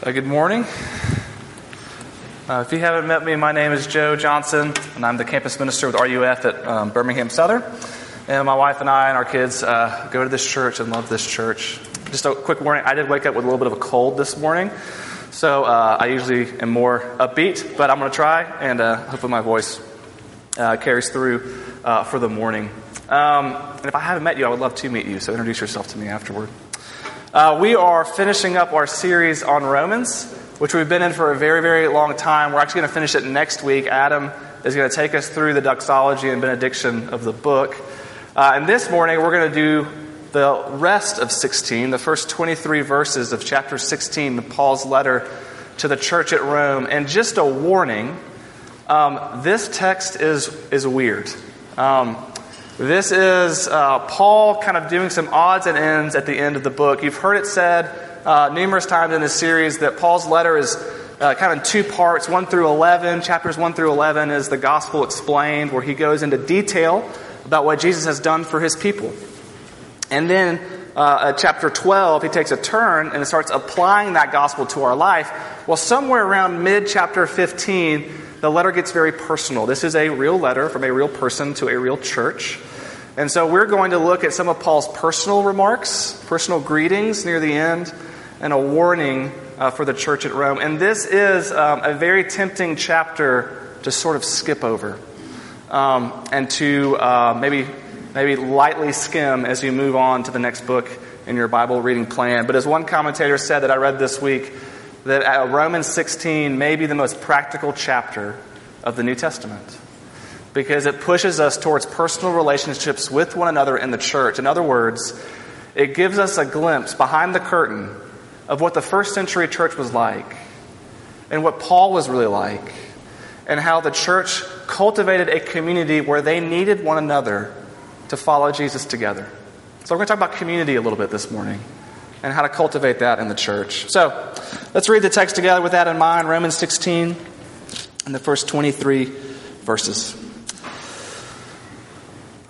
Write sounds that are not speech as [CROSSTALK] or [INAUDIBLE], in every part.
Uh, good morning. Uh, if you haven't met me, my name is Joe Johnson, and I'm the campus minister with RUF at um, Birmingham Southern. And my wife and I and our kids uh, go to this church and love this church. Just a quick warning I did wake up with a little bit of a cold this morning, so uh, I usually am more upbeat, but I'm going to try, and uh, hopefully my voice uh, carries through for the morning. Um, and if I haven't met you, I would love to meet you, so introduce yourself to me afterward. Uh, we are finishing up our series on Romans, which we've been in for a very, very long time. We're actually going to finish it next week. Adam is going to take us through the doxology and benediction of the book. Uh, and this morning, we're going to do the rest of 16, the first 23 verses of chapter 16, Paul's letter to the church at Rome. And just a warning um, this text is, is weird. Um, this is uh, Paul kind of doing some odds and ends at the end of the book. You've heard it said uh, numerous times in this series that Paul's letter is uh, kind of in two parts 1 through 11. Chapters 1 through 11 is the gospel explained, where he goes into detail about what Jesus has done for his people. And then uh, chapter 12, he takes a turn and starts applying that gospel to our life. Well, somewhere around mid chapter 15, the letter gets very personal. This is a real letter from a real person to a real church. And so we're going to look at some of Paul's personal remarks, personal greetings near the end, and a warning uh, for the church at Rome. And this is um, a very tempting chapter to sort of skip over um, and to uh, maybe, maybe lightly skim as you move on to the next book in your Bible reading plan. But as one commentator said that I read this week, that uh, Romans 16 may be the most practical chapter of the New Testament because it pushes us towards personal relationships with one another in the church. In other words, it gives us a glimpse behind the curtain of what the first century church was like and what Paul was really like and how the church cultivated a community where they needed one another to follow Jesus together. So we're going to talk about community a little bit this morning and how to cultivate that in the church. So let's read the text together with that in mind Romans 16 and the first 23 verses.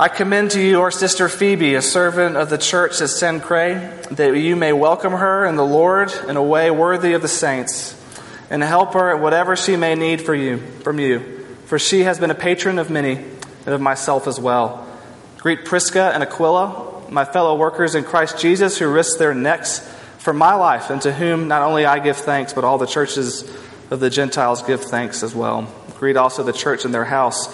I commend to you our sister Phoebe, a servant of the church at Cenchreae, that you may welcome her in the Lord in a way worthy of the saints, and help her in whatever she may need for you, from you. For she has been a patron of many, and of myself as well. Greet Prisca and Aquila, my fellow workers in Christ Jesus, who risked their necks for my life, and to whom not only I give thanks, but all the churches of the Gentiles give thanks as well. Greet also the church in their house.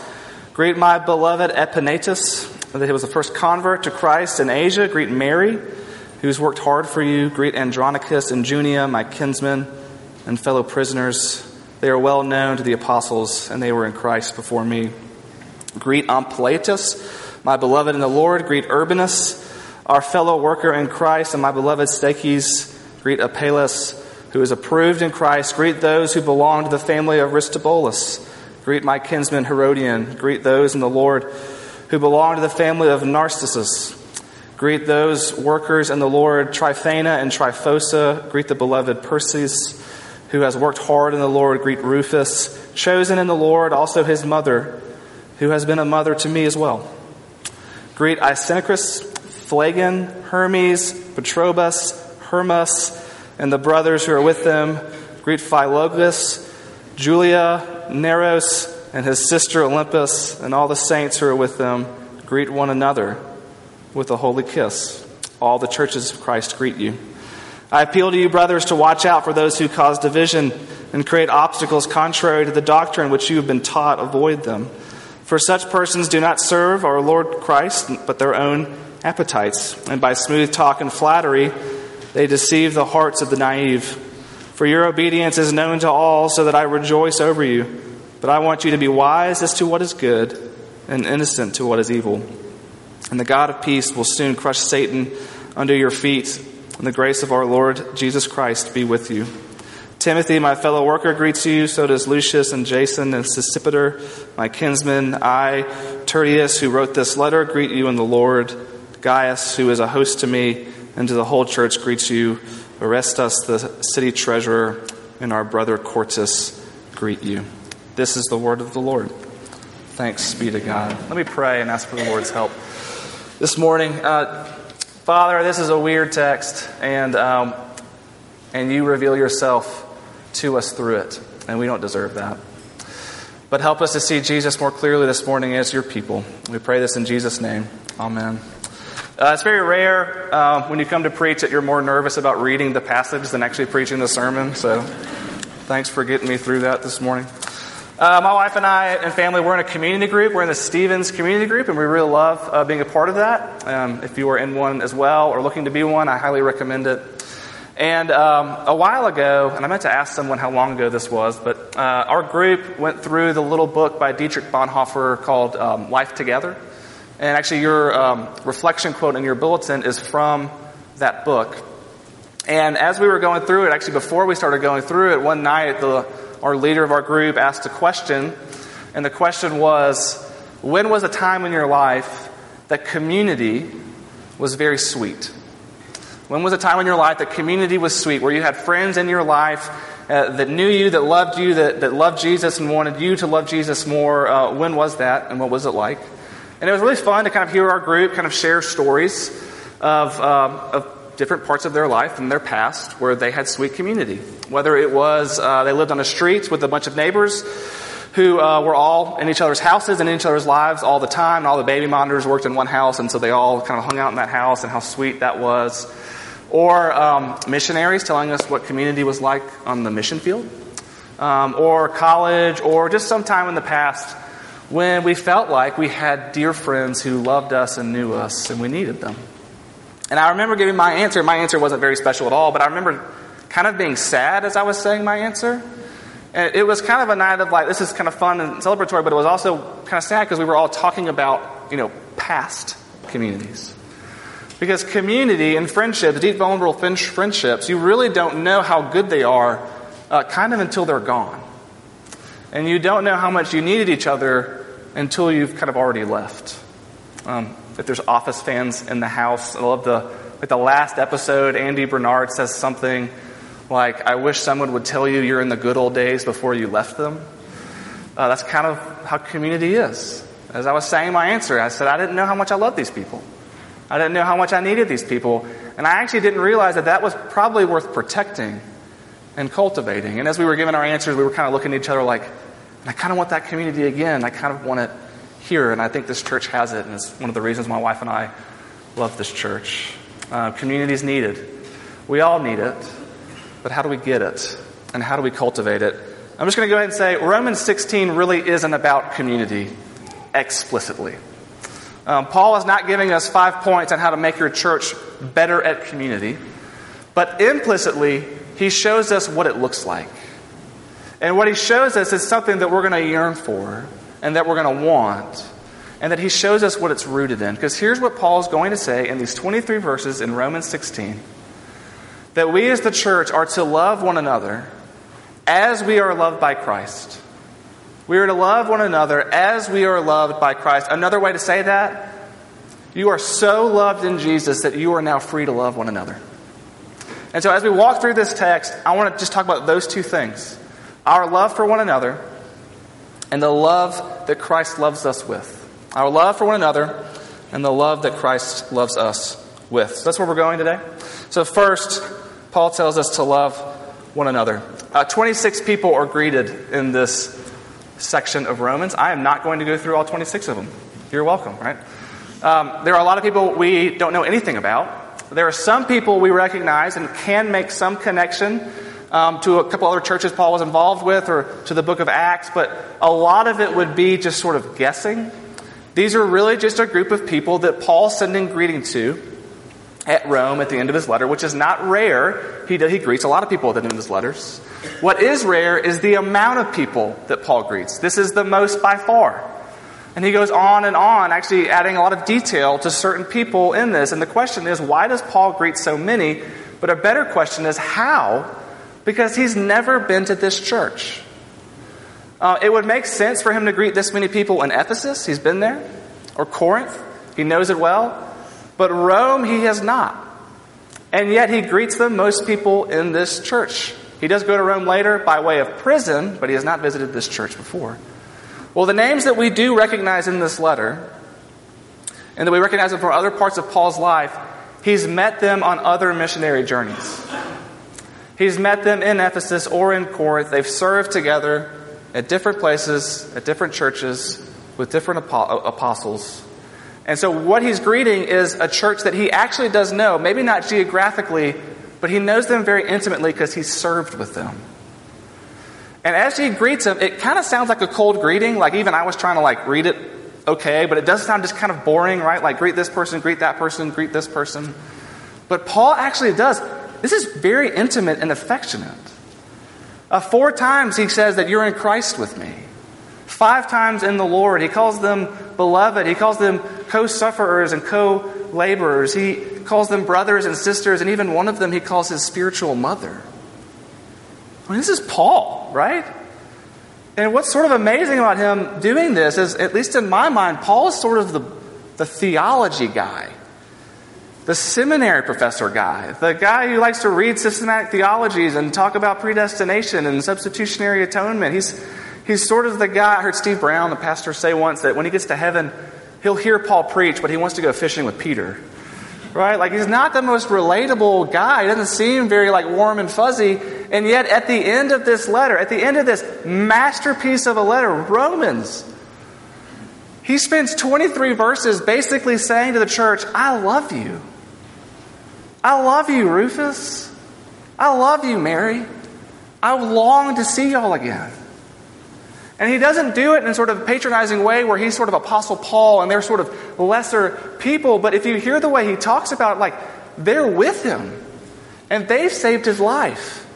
Greet my beloved Epaenetus, that he was the first convert to Christ in Asia. Greet Mary, who's worked hard for you. Greet Andronicus and Junia, my kinsmen and fellow prisoners. They are well known to the apostles, and they were in Christ before me. Greet Ampliatus, my beloved in the Lord. Greet Urbanus, our fellow worker in Christ, and my beloved Stachys. Greet Apelles, who is approved in Christ. Greet those who belong to the family of Aristobulus. Greet my kinsman Herodion. Greet those in the Lord who belong to the family of Narcissus. Greet those workers in the Lord, Tryphena and Tryphosa. Greet the beloved Persis, who has worked hard in the Lord. Greet Rufus, chosen in the Lord, also his mother, who has been a mother to me as well. Greet Asyncritus, Phlegon, Hermes, Patrobas, Hermas, and the brothers who are with them. Greet Philologus, Julia, Nereus and his sister Olympas and all the saints who are with them greet one another with a holy kiss. All the churches of Christ greet you. I appeal to you, brothers, to watch out for those who cause division and create obstacles contrary to the doctrine which you have been taught. Avoid them. For such persons do not serve our Lord Christ, but their own appetites. And by smooth talk and flattery, they deceive the hearts of the naive. For your obedience is known to all, so that I rejoice over you. But I want you to be wise as to what is good and innocent to what is evil. And the God of peace will soon crush Satan under your feet. And the grace of our Lord Jesus Christ be with you. Timothy, my fellow worker, greets you. So does Lucius and Jason and Sosipater, my kinsmen. I, Tertius, who wrote this letter, greet you in the Lord. Gaius, who is a host to me and to the whole church, greets you. Erastus, the city treasurer, and our brother Quartus greet you. This is the word of the Lord. Thanks be to God. Let me pray and ask for the Lord's help this morning. Uh, Father, this is a weird text, and um, and you reveal yourself to us through it, and we don't deserve that. But help us to see Jesus more clearly this morning as your people. We pray this in Jesus' name. Amen. Uh, it's very rare uh, when you come to preach that you're more nervous about reading the passage than actually preaching the sermon. So thanks for getting me through that this morning. Uh, my wife and I and family, we're in a community group. We're in the Stevens community group, and we really love uh, being a part of that. Um, if you are in one as well or looking to be one, I highly recommend it. And um, a while ago, and I meant to ask someone how long ago this was, but uh, our group went through the little book by Dietrich Bonhoeffer called um, Life Together. And actually, your um, reflection quote in your bulletin is from that book. And as we were going through it, actually, before we started going through it, one night, the, our leader of our group asked a question. And the question was When was a time in your life that community was very sweet? When was a time in your life that community was sweet, where you had friends in your life uh, that knew you, that loved you, that, that loved Jesus and wanted you to love Jesus more? Uh, when was that, and what was it like? And it was really fun to kind of hear our group kind of share stories of, um, of different parts of their life and their past where they had sweet community. Whether it was uh, they lived on a street with a bunch of neighbors who uh, were all in each other's houses and in each other's lives all the time. And all the baby monitors worked in one house, and so they all kind of hung out in that house and how sweet that was or um, missionaries telling us what community was like on the mission field, um, or college, or just some time in the past when we felt like we had dear friends who loved us and knew us and we needed them. And I remember giving my answer. My answer wasn't very special at all, but I remember kind of being sad as I was saying my answer. And it was kind of a night of like, this is kind of fun and celebratory, but it was also kind of sad because we were all talking about, you know, past communities. Because community and friendships, deep, vulnerable friendships, you really don't know how good they are uh, kind of until they're gone. And you don't know how much you needed each other until you've kind of already left. Um, if there's office fans in the house, I love the, like the last episode, Andy Bernard says something like, I wish someone would tell you you're in the good old days before you left them. Uh, that's kind of how community is. As I was saying my answer, I said, I didn't know how much I loved these people. I didn't know how much I needed these people. And I actually didn't realize that that was probably worth protecting and cultivating. And as we were giving our answers, we were kind of looking at each other like, I kind of want that community again. I kind of want it here. And I think this church has it. And it's one of the reasons my wife and I love this church. Uh, community is needed. We all need it. But how do we get it? And how do we cultivate it? I'm just going to go ahead and say Romans 16 really isn't about community explicitly. Um, Paul is not giving us five points on how to make your church better at community, but implicitly, he shows us what it looks like. And what he shows us is something that we're going to yearn for and that we're going to want, and that he shows us what it's rooted in. Because here's what Paul is going to say in these 23 verses in Romans 16 that we as the church are to love one another as we are loved by Christ. We are to love one another as we are loved by Christ. Another way to say that, you are so loved in Jesus that you are now free to love one another. And so, as we walk through this text, I want to just talk about those two things our love for one another and the love that Christ loves us with. Our love for one another and the love that Christ loves us with. So, that's where we're going today. So, first, Paul tells us to love one another. Uh, 26 people are greeted in this section of Romans. I am not going to go through all 26 of them. You're welcome, right? Um, there are a lot of people we don't know anything about. There are some people we recognize and can make some connection um, to a couple other churches Paul was involved with or to the book of Acts, but a lot of it would be just sort of guessing. These are really just a group of people that Paul's sending greeting to at Rome at the end of his letter, which is not rare. He, he greets a lot of people at the end of his letters. What is rare is the amount of people that Paul greets. This is the most by far. And he goes on and on, actually adding a lot of detail to certain people in this. And the question is, why does Paul greet so many? But a better question is, how? Because he's never been to this church. Uh, it would make sense for him to greet this many people in Ephesus. He's been there. Or Corinth. He knows it well. But Rome, he has not. And yet he greets them, most people in this church. He does go to Rome later by way of prison, but he has not visited this church before. Well, the names that we do recognize in this letter, and that we recognize them from other parts of Paul's life, he's met them on other missionary journeys. He's met them in Ephesus or in Corinth. They've served together at different places, at different churches, with different uh, apostles. And so, what he's greeting is a church that he actually does know, maybe not geographically, but he knows them very intimately because he's served with them. And as he greets them, it kind of sounds like a cold greeting. Like, even I was trying to like read it okay, but it does sound just kind of boring, right? Like, greet this person, greet that person, greet this person. But Paul actually does. This is very intimate and affectionate. Uh, four times he says that you're in Christ with me. Five times in the Lord. He calls them beloved. He calls them co sufferers and co laborers. He calls them brothers and sisters, and even one of them he calls his spiritual mother. I mean, this is Paul, right? And what's sort of amazing about him doing this is, at least in my mind, Paul is sort of the, the theology guy, the seminary professor guy, the guy who likes to read systematic theologies and talk about predestination and substitutionary atonement. He's, he's sort of the guy, I heard Steve Brown, the pastor, say once that when he gets to heaven, he'll hear Paul preach, but he wants to go fishing with Peter. Right? Like he's not the most relatable guy. He doesn't seem very like warm and fuzzy. And yet at the end of this letter, at the end of this masterpiece of a letter, Romans, he spends 23 verses basically saying to the church, I love you. I love you, Rufus. I love you, Mary. I long to see y'all again. And he doesn't do it in a sort of patronizing way where he's sort of Apostle Paul and they're sort of lesser people. But if you hear the way he talks about it, like they're with him and they've saved his life.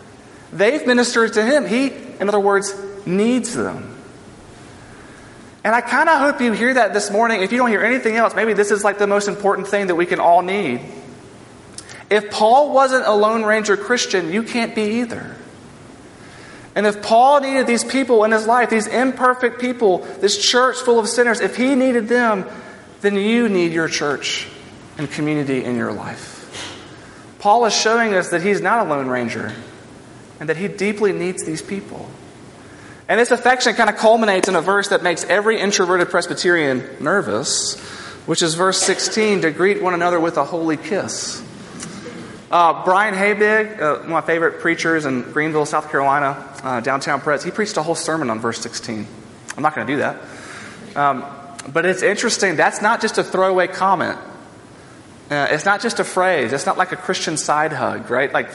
They've ministered to him. He, in other words, needs them. And I kind of hope you hear that this morning. If you don't hear anything else, maybe this is like the most important thing that we can all need. If Paul wasn't a Lone Ranger Christian, you can't be either. And if Paul needed these people in his life, these imperfect people, this church full of sinners, if he needed them, then you need your church and community in your life. Paul is showing us that he's not a lone ranger and that he deeply needs these people. And this affection kind of culminates in a verse that makes every introverted Presbyterian nervous, which is verse 16 to greet one another with a holy kiss. Uh, Brian Habig, uh, one of my favorite preachers in Greenville, South Carolina, uh, downtown Pres, he preached a whole sermon on verse 16. I'm not going to do that. Um, but it's interesting. That's not just a throwaway comment. Uh, it's not just a phrase. It's not like a Christian side hug, right? Like,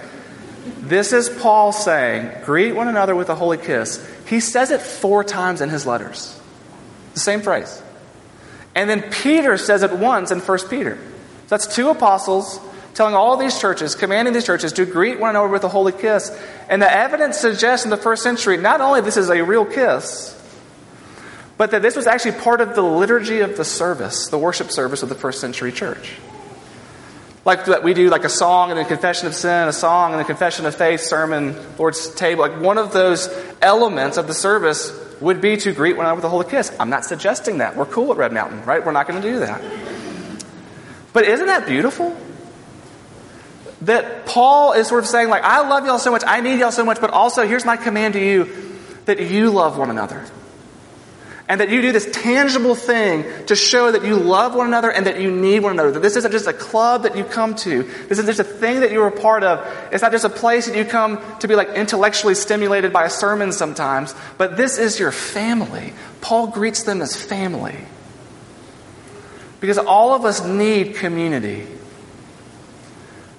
this is Paul saying, greet one another with a holy kiss. He says it four times in his letters. The same phrase. And then Peter says it once in 1 Peter. So that's two apostles telling all these churches, commanding these churches to greet one another with a holy kiss. And the evidence suggests in the first century not only this is a real kiss, but that this was actually part of the liturgy of the service, the worship service of the first century church. Like that we do like a song and a confession of sin, a song and a confession of faith, sermon, Lord's table. Like one of those elements of the service would be to greet one another with a holy kiss. I'm not suggesting that. We're cool at Red Mountain, right? We're not going to do that. But isn't that beautiful? That Paul is sort of saying, like, I love y'all so much, I need y'all so much, but also here's my command to you that you love one another. And that you do this tangible thing to show that you love one another and that you need one another. That this isn't just a club that you come to. This isn't just a thing that you're a part of. It's not just a place that you come to be like intellectually stimulated by a sermon sometimes, but this is your family. Paul greets them as family. Because all of us need community.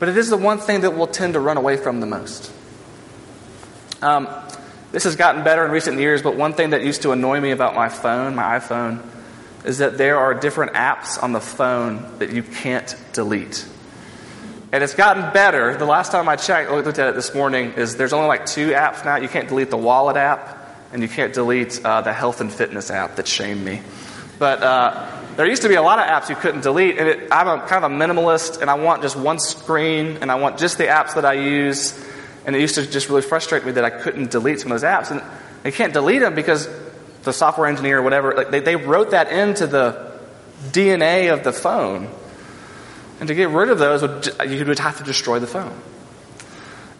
But it is the one thing that we'll tend to run away from the most. Um, this has gotten better in recent years, but one thing that used to annoy me about my phone, my iPhone, is that there are different apps on the phone that you can't delete. And it's gotten better. The last time I checked, looked at it this morning, is there's only like two apps now. You can't delete the wallet app, and you can't delete uh, the health and fitness app that shamed me. But uh, there used to be a lot of apps you couldn't delete, and it, I'm a, kind of a minimalist, and I want just one screen, and I want just the apps that I use. And it used to just really frustrate me that I couldn't delete some of those apps. And they can't delete them because the software engineer or whatever, like they, they wrote that into the DNA of the phone. And to get rid of those, you would have to destroy the phone.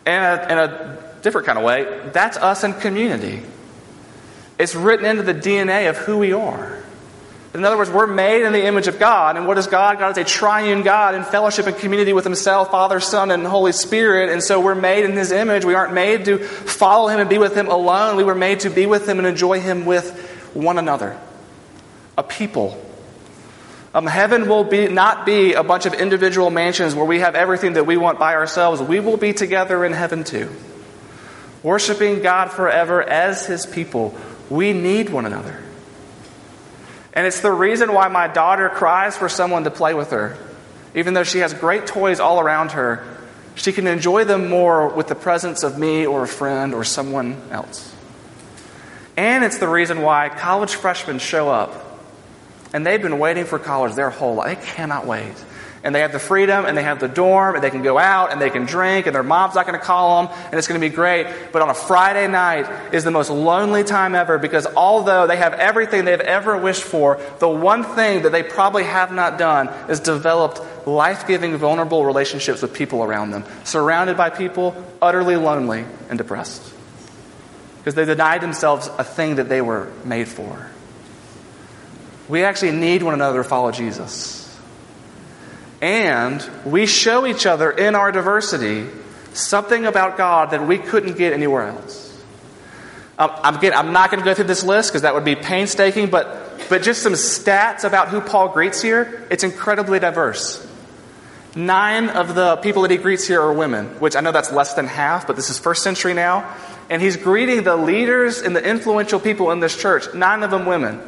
And in a different kind of way, that's us in community. It's written into the DNA of who we are. In other words, we're made in the image of God. And what is God? God is a triune God in fellowship and community with Himself, Father, Son, and Holy Spirit. And so we're made in His image. We aren't made to follow Him and be with Him alone. We were made to be with Him and enjoy Him with one another. A people. Um, heaven will be, not be a bunch of individual mansions where we have everything that we want by ourselves. We will be together in heaven too. Worshiping God forever as His people. We need one another. And it's the reason why my daughter cries for someone to play with her. Even though she has great toys all around her, she can enjoy them more with the presence of me or a friend or someone else. And it's the reason why college freshmen show up. And they've been waiting for college their whole life. They cannot wait and they have the freedom and they have the dorm and they can go out and they can drink and their mom's not going to call them and it's going to be great. But on a Friday night is the most lonely time ever because although they have everything they've ever wished for, the one thing that they probably have not done is developed life giving, vulnerable relationships with people around them, surrounded by people utterly lonely and depressed. Because they denied themselves a thing that they were made for. We actually need one another to follow Jesus. And we show each other in our diversity something about God that we couldn't get anywhere else. Um, I'm, I'm not going to go through this list because that would be painstaking, but, but just some stats about who Paul greets here. It's incredibly diverse. Nine of the people that he greets here are women, which I know that's less than half, but this is first century now. And he's greeting the leaders and the influential people in this church, nine of them women.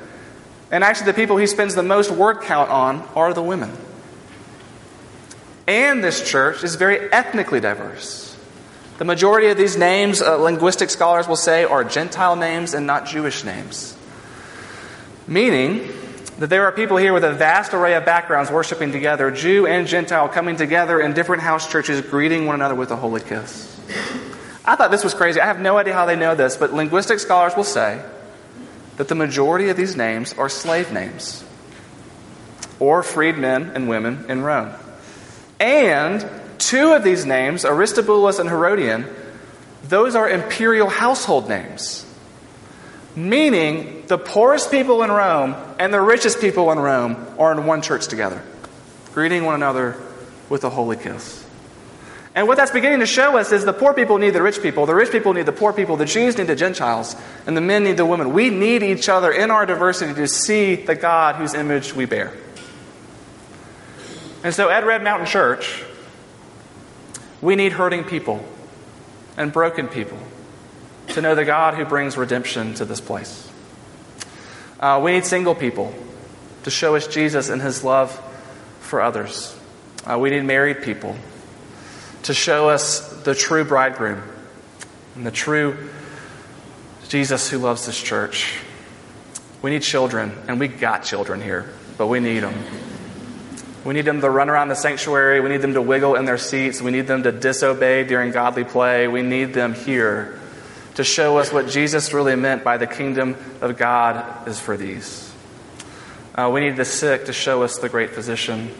And actually, the people he spends the most word count on are the women. And this church is very ethnically diverse. The majority of these names, uh, linguistic scholars will say, are Gentile names and not Jewish names. Meaning that there are people here with a vast array of backgrounds worshiping together, Jew and Gentile coming together in different house churches, greeting one another with a holy kiss. I thought this was crazy. I have no idea how they know this, but linguistic scholars will say that the majority of these names are slave names or freed men and women in Rome. And two of these names, Aristobulus and Herodion, those are imperial household names. Meaning, the poorest people in Rome and the richest people in Rome are in one church together, greeting one another with a holy kiss. And what that's beginning to show us is the poor people need the rich people, the rich people need the poor people, the Jews need the Gentiles, and the men need the women. We need each other in our diversity to see the God whose image we bear. And so at Red Mountain Church, we need hurting people and broken people to know the God who brings redemption to this place. Uh, we need single people to show us Jesus and his love for others. Uh, we need married people to show us the true bridegroom and the true Jesus who loves this church. We need children, and we got children here, but we need them. We need them to run around the sanctuary. We need them to wiggle in their seats. We need them to disobey during godly play. We need them here to show us what Jesus really meant by the kingdom of God is for these. Uh, we need the sick to show us the great physician.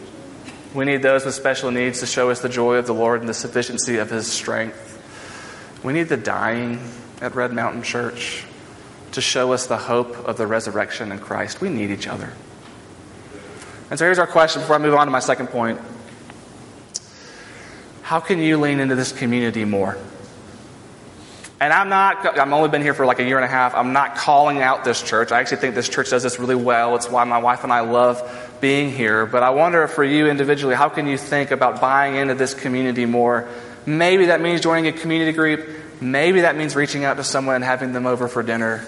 We need those with special needs to show us the joy of the Lord and the sufficiency of his strength. We need the dying at Red Mountain Church to show us the hope of the resurrection in Christ. We need each other. And so here's our question before I move on to my second point How can you lean into this community more? And I'm not, I've only been here for like a year and a half. I'm not calling out this church. I actually think this church does this really well. It's why my wife and I love being here. But I wonder for you individually, how can you think about buying into this community more? Maybe that means joining a community group. Maybe that means reaching out to someone and having them over for dinner.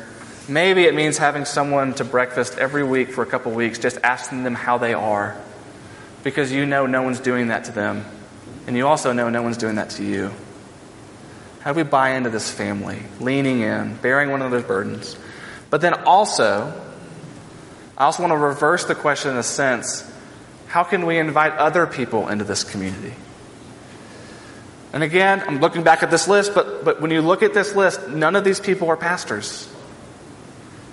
Maybe it means having someone to breakfast every week for a couple weeks, just asking them how they are. Because you know no one's doing that to them. And you also know no one's doing that to you. How do we buy into this family? Leaning in, bearing one another's burdens. But then also, I also want to reverse the question in a sense how can we invite other people into this community? And again, I'm looking back at this list, but, but when you look at this list, none of these people are pastors.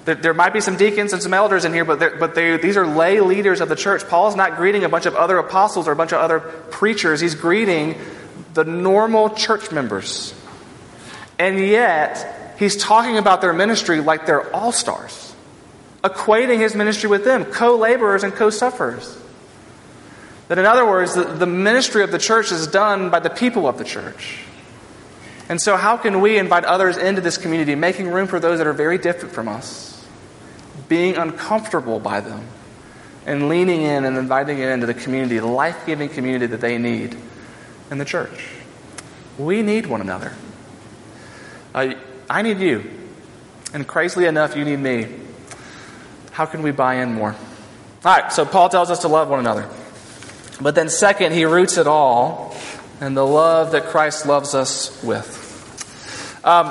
There might be some deacons and some elders in here, but, but they, these are lay leaders of the church. Paul's not greeting a bunch of other apostles or a bunch of other preachers. He's greeting the normal church members. And yet, he's talking about their ministry like they're all stars. equating his ministry with them, co laborers and co sufferers. That, in other words, the, the ministry of the church is done by the people of the church. And so, how can we invite others into this community, making room for those that are very different from us, being uncomfortable by them, and leaning in and inviting it into the community, the life giving community that they need in the church? We need one another. Uh, I need you. And crazily enough, you need me. How can we buy in more? All right, so Paul tells us to love one another. But then, second, he roots it all in the love that Christ loves us with. Um,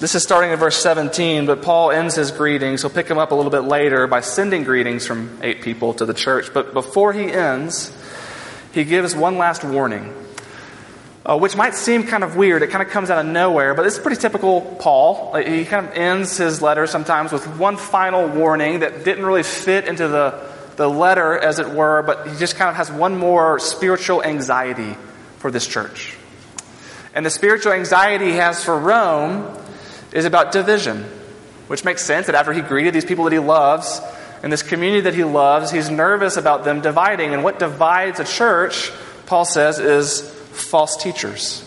this is starting in verse 17, but Paul ends his greetings. He'll pick them up a little bit later by sending greetings from eight people to the church. But before he ends, he gives one last warning uh, which might seem kind of weird. It kind of comes out of nowhere, but it's pretty typical Paul. Like, he kind of ends his letter sometimes with one final warning that didn't really fit into the, the letter, as it were, but he just kind of has one more spiritual anxiety for this church. And the spiritual anxiety he has for Rome is about division, which makes sense that after he greeted these people that he loves, and this community that he loves, he's nervous about them dividing. And what divides a church, Paul says, is false teachers,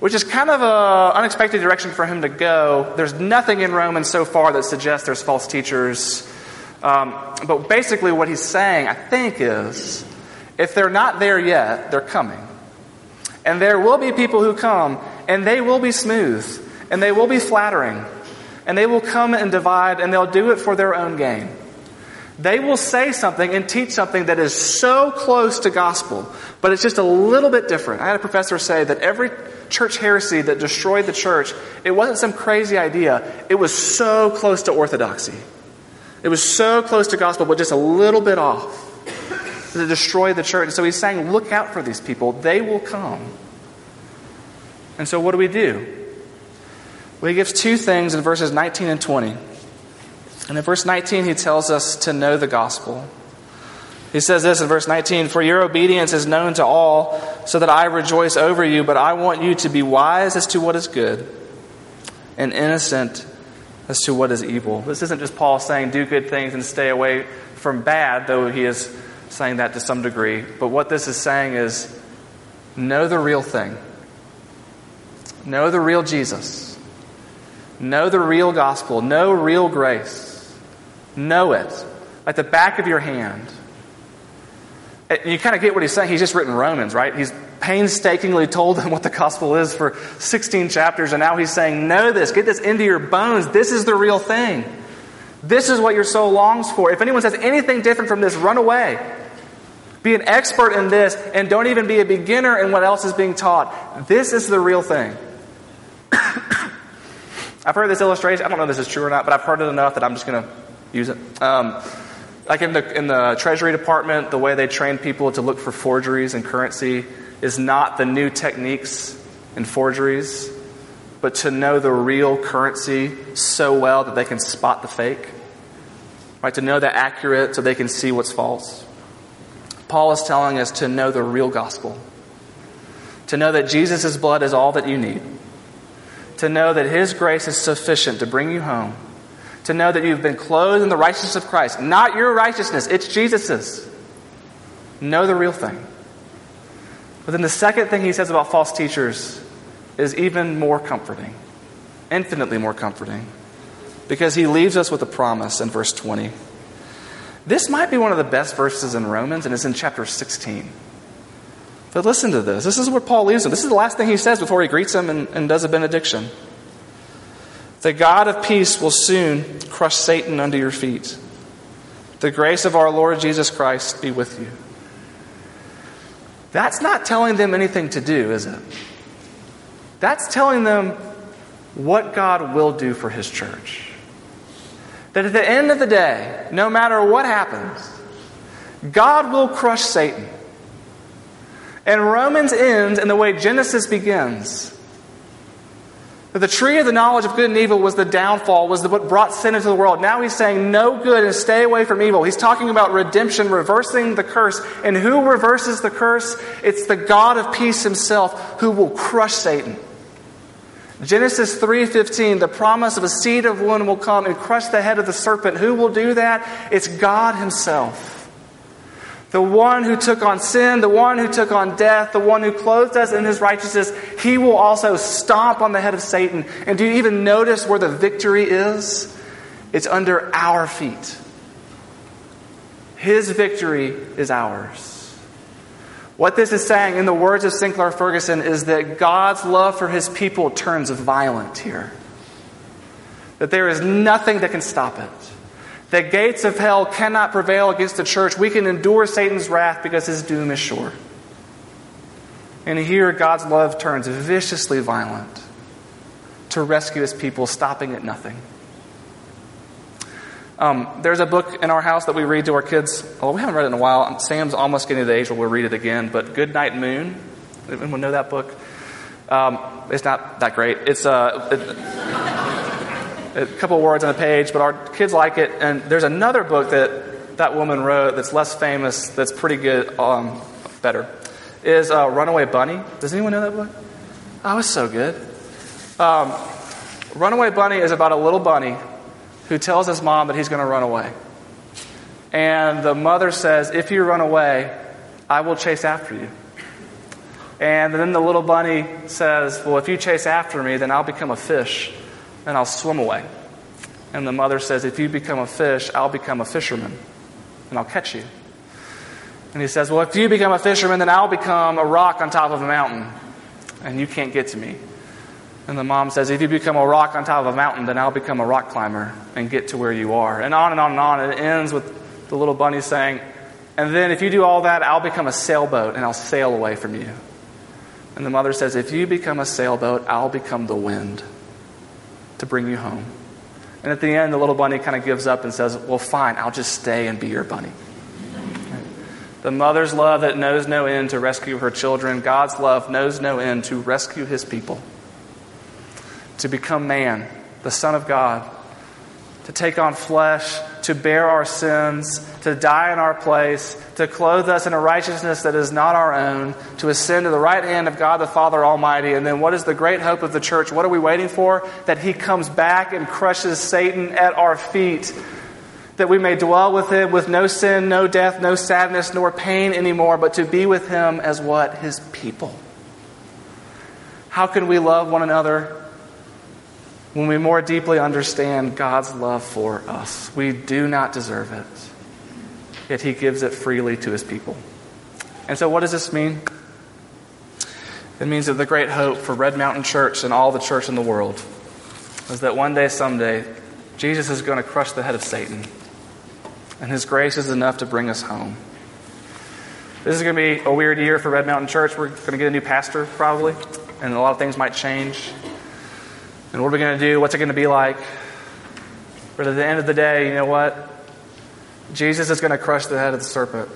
which is kind of an unexpected direction for him to go. There's nothing in Romans so far that suggests there's false teachers. Um, but basically, what he's saying, I think, is if they're not there yet, they're coming. And there will be people who come, and they will be smooth, and they will be flattering, and they will come and divide, and they'll do it for their own gain. They will say something and teach something that is so close to gospel, but it's just a little bit different. I had a professor say that every church heresy that destroyed the church, it wasn't some crazy idea. It was so close to orthodoxy. It was so close to gospel, but just a little bit off to destroy the church. And so he's saying, look out for these people. They will come. And so what do we do? He gives two things in verses 19 and 20. And in verse 19, he tells us to know the gospel. He says this in verse 19 For your obedience is known to all, so that I rejoice over you, but I want you to be wise as to what is good and innocent as to what is evil. This isn't just Paul saying do good things and stay away from bad, though he is saying that to some degree. But what this is saying is know the real thing, know the real Jesus, know the real gospel, know real grace. Know it at the back of your hand. And you kind of get what he's saying. He's just written Romans, right? He's painstakingly told them [LAUGHS] what the gospel is for 16 chapters, and now he's saying, Know this, get this into your bones. This is the real thing. This is what your soul longs for. If anyone says anything different from this, run away. Be an expert in this, and don't even be a beginner in what else is being taught. This is the real thing. [COUGHS] I've heard this illustration. I don't know if this is true or not, but I've heard it enough that I'm just going to use it. Um, like in the, in the Treasury Department, the way they train people to look for forgeries and currency is not the new techniques in forgeries, but to know the real currency so well that they can spot the fake. Right? To know that accurate so they can see what's false. Paul is telling us to know the real gospel. To know that Jesus' blood is all that you need. To know that his grace is sufficient to bring you home to know that you've been clothed in the righteousness of Christ. Not your righteousness, it's Jesus's. Know the real thing. But then the second thing he says about false teachers is even more comforting, infinitely more comforting, because he leaves us with a promise in verse 20. This might be one of the best verses in Romans, and it's in chapter 16. But listen to this. This is what Paul leaves him. This is the last thing he says before he greets him and, and does a benediction. The God of peace will soon crush Satan under your feet. The grace of our Lord Jesus Christ be with you. That's not telling them anything to do, is it? That's telling them what God will do for His church. That at the end of the day, no matter what happens, God will crush Satan. And Romans ends in the way Genesis begins that the tree of the knowledge of good and evil was the downfall, was what brought sin into the world. Now he's saying no good and stay away from evil. He's talking about redemption, reversing the curse. And who reverses the curse? It's the God of peace himself who will crush Satan. Genesis 3:15, the promise of a seed of woman will come and crush the head of the serpent. Who will do that? It's God himself. The one who took on sin, the one who took on death, the one who clothed us in his righteousness, he will also stomp on the head of Satan. And do you even notice where the victory is? It's under our feet. His victory is ours. What this is saying, in the words of Sinclair Ferguson, is that God's love for his people turns violent here. That there is nothing that can stop it. The gates of hell cannot prevail against the church. We can endure Satan's wrath because his doom is sure. And here, God's love turns viciously violent to rescue his people, stopping at nothing. Um, there's a book in our house that we read to our kids. Oh, we haven't read it in a while. Sam's almost getting to the age where we'll read it again. But Good Night Moon. Anyone know that book? Um, it's not that great. It's uh, it, a couple words on a page, but our kids like it. And there's another book that that woman wrote that's less famous, that's pretty good, um, better, is uh, Runaway Bunny. Does anyone know that book? Oh, it's so good. Um, Runaway Bunny is about a little bunny who tells his mom that he's going to run away. And the mother says, If you run away, I will chase after you. And then the little bunny says, Well, if you chase after me, then I'll become a fish and I'll swim away. And the mother says, If you become a fish, I'll become a fisherman and I'll catch you. And he says, Well, if you become a fisherman, then I'll become a rock on top of a mountain and you can't get to me. And the mom says, If you become a rock on top of a mountain, then I'll become a rock climber and get to where you are. And on and on and on. And it ends with the little bunny saying, And then if you do all that, I'll become a sailboat and I'll sail away from you. And the mother says, If you become a sailboat, I'll become the wind to bring you home. And at the end, the little bunny kind of gives up and says, Well, fine, I'll just stay and be your bunny. The mother's love that knows no end to rescue her children, God's love knows no end to rescue his people to become man, the Son of God, to take on flesh, to bear our sins, to die in our place, to clothe us in a righteousness that is not our own, to ascend to the right hand of God the Father Almighty. And then what is the great hope of the church? What are we waiting for? That He comes back and crushes Satan at our feet. That we may dwell with Him with no sin, no death, no sadness, nor pain anymore, but to be with Him as what? His people. How can we love one another when we more deeply understand God's love for us. We do not deserve it, yet He gives it freely to His people. And so, what does this mean? It means that the great hope for Red Mountain Church and all the church in the world is that one day, someday, Jesus is going to crush the head of Satan, and His grace is enough to bring us home. This is going to be a weird year for Red Mountain Church. We're going to get a new pastor, probably, and a lot of things might change. And what are we going to do? What's it going to be like? But at the end of the day, you know what? Jesus is going to crush the head of the serpent.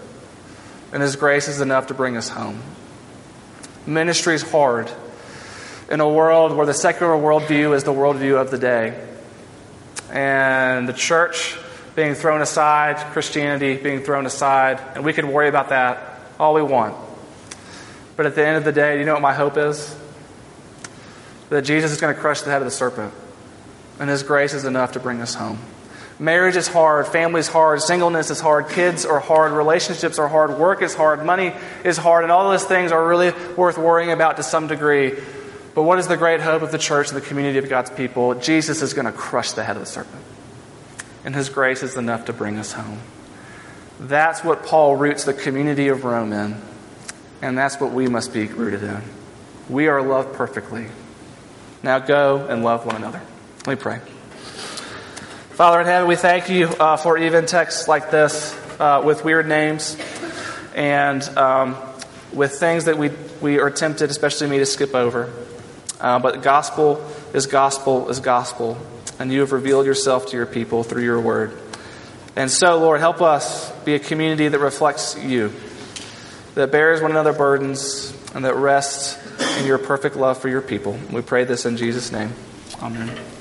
And his grace is enough to bring us home. Ministry is hard in a world where the secular worldview is the worldview of the day. And the church being thrown aside, Christianity being thrown aside, and we could worry about that all we want. But at the end of the day, you know what my hope is? That Jesus is going to crush the head of the serpent, and His grace is enough to bring us home. Marriage is hard, family is hard, singleness is hard, kids are hard, relationships are hard, work is hard, money is hard, and all those things are really worth worrying about to some degree. But what is the great hope of the church and the community of God's people? Jesus is going to crush the head of the serpent, and His grace is enough to bring us home. That's what Paul roots the community of Rome in, and that's what we must be rooted in. We are loved perfectly. Now go and love one another. Let me pray. Father in heaven, we thank you uh, for even texts like this uh, with weird names and um, with things that we, we are tempted, especially me, to skip over. Uh, but gospel is gospel is gospel, and you have revealed yourself to your people through your word. And so, Lord, help us be a community that reflects you, that bears one another burdens, and that rests in your perfect love for your people. We pray this in Jesus' name. Amen.